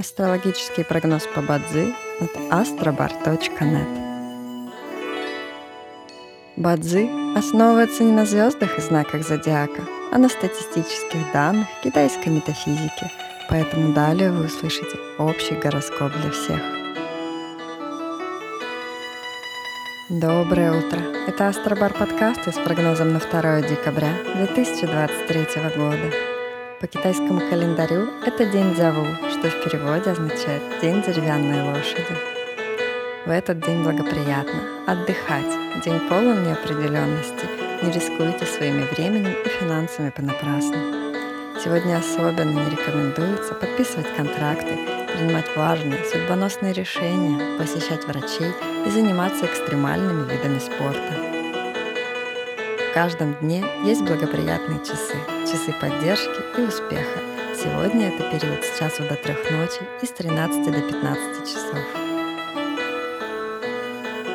Астрологический прогноз по Бадзи от astrobar.net Бадзи основывается не на звездах и знаках зодиака, а на статистических данных китайской метафизики, поэтому далее вы услышите общий гороскоп для всех. Доброе утро! Это Астробар подкасты с прогнозом на 2 декабря 2023 года. По китайскому календарю это день Дзяву, что в переводе означает «день деревянной лошади». В этот день благоприятно отдыхать, день полон неопределенности, не рискуйте своими временем и финансами понапрасну. Сегодня особенно не рекомендуется подписывать контракты, принимать важные, судьбоносные решения, посещать врачей и заниматься экстремальными видами спорта. В каждом дне есть благоприятные часы, часы поддержки и успеха. Сегодня это период с часу до трех ночи и с 13 до 15 часов.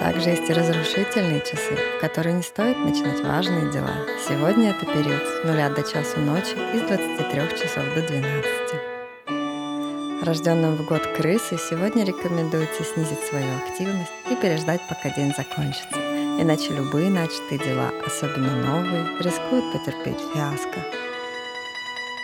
Также есть и разрушительные часы, в которые не стоит начинать важные дела. Сегодня это период с нуля до часу ночи и с 23 часов до 12. Рожденным в год крысы сегодня рекомендуется снизить свою активность и переждать, пока день закончится иначе любые начатые дела, особенно новые, рискуют потерпеть фиаско.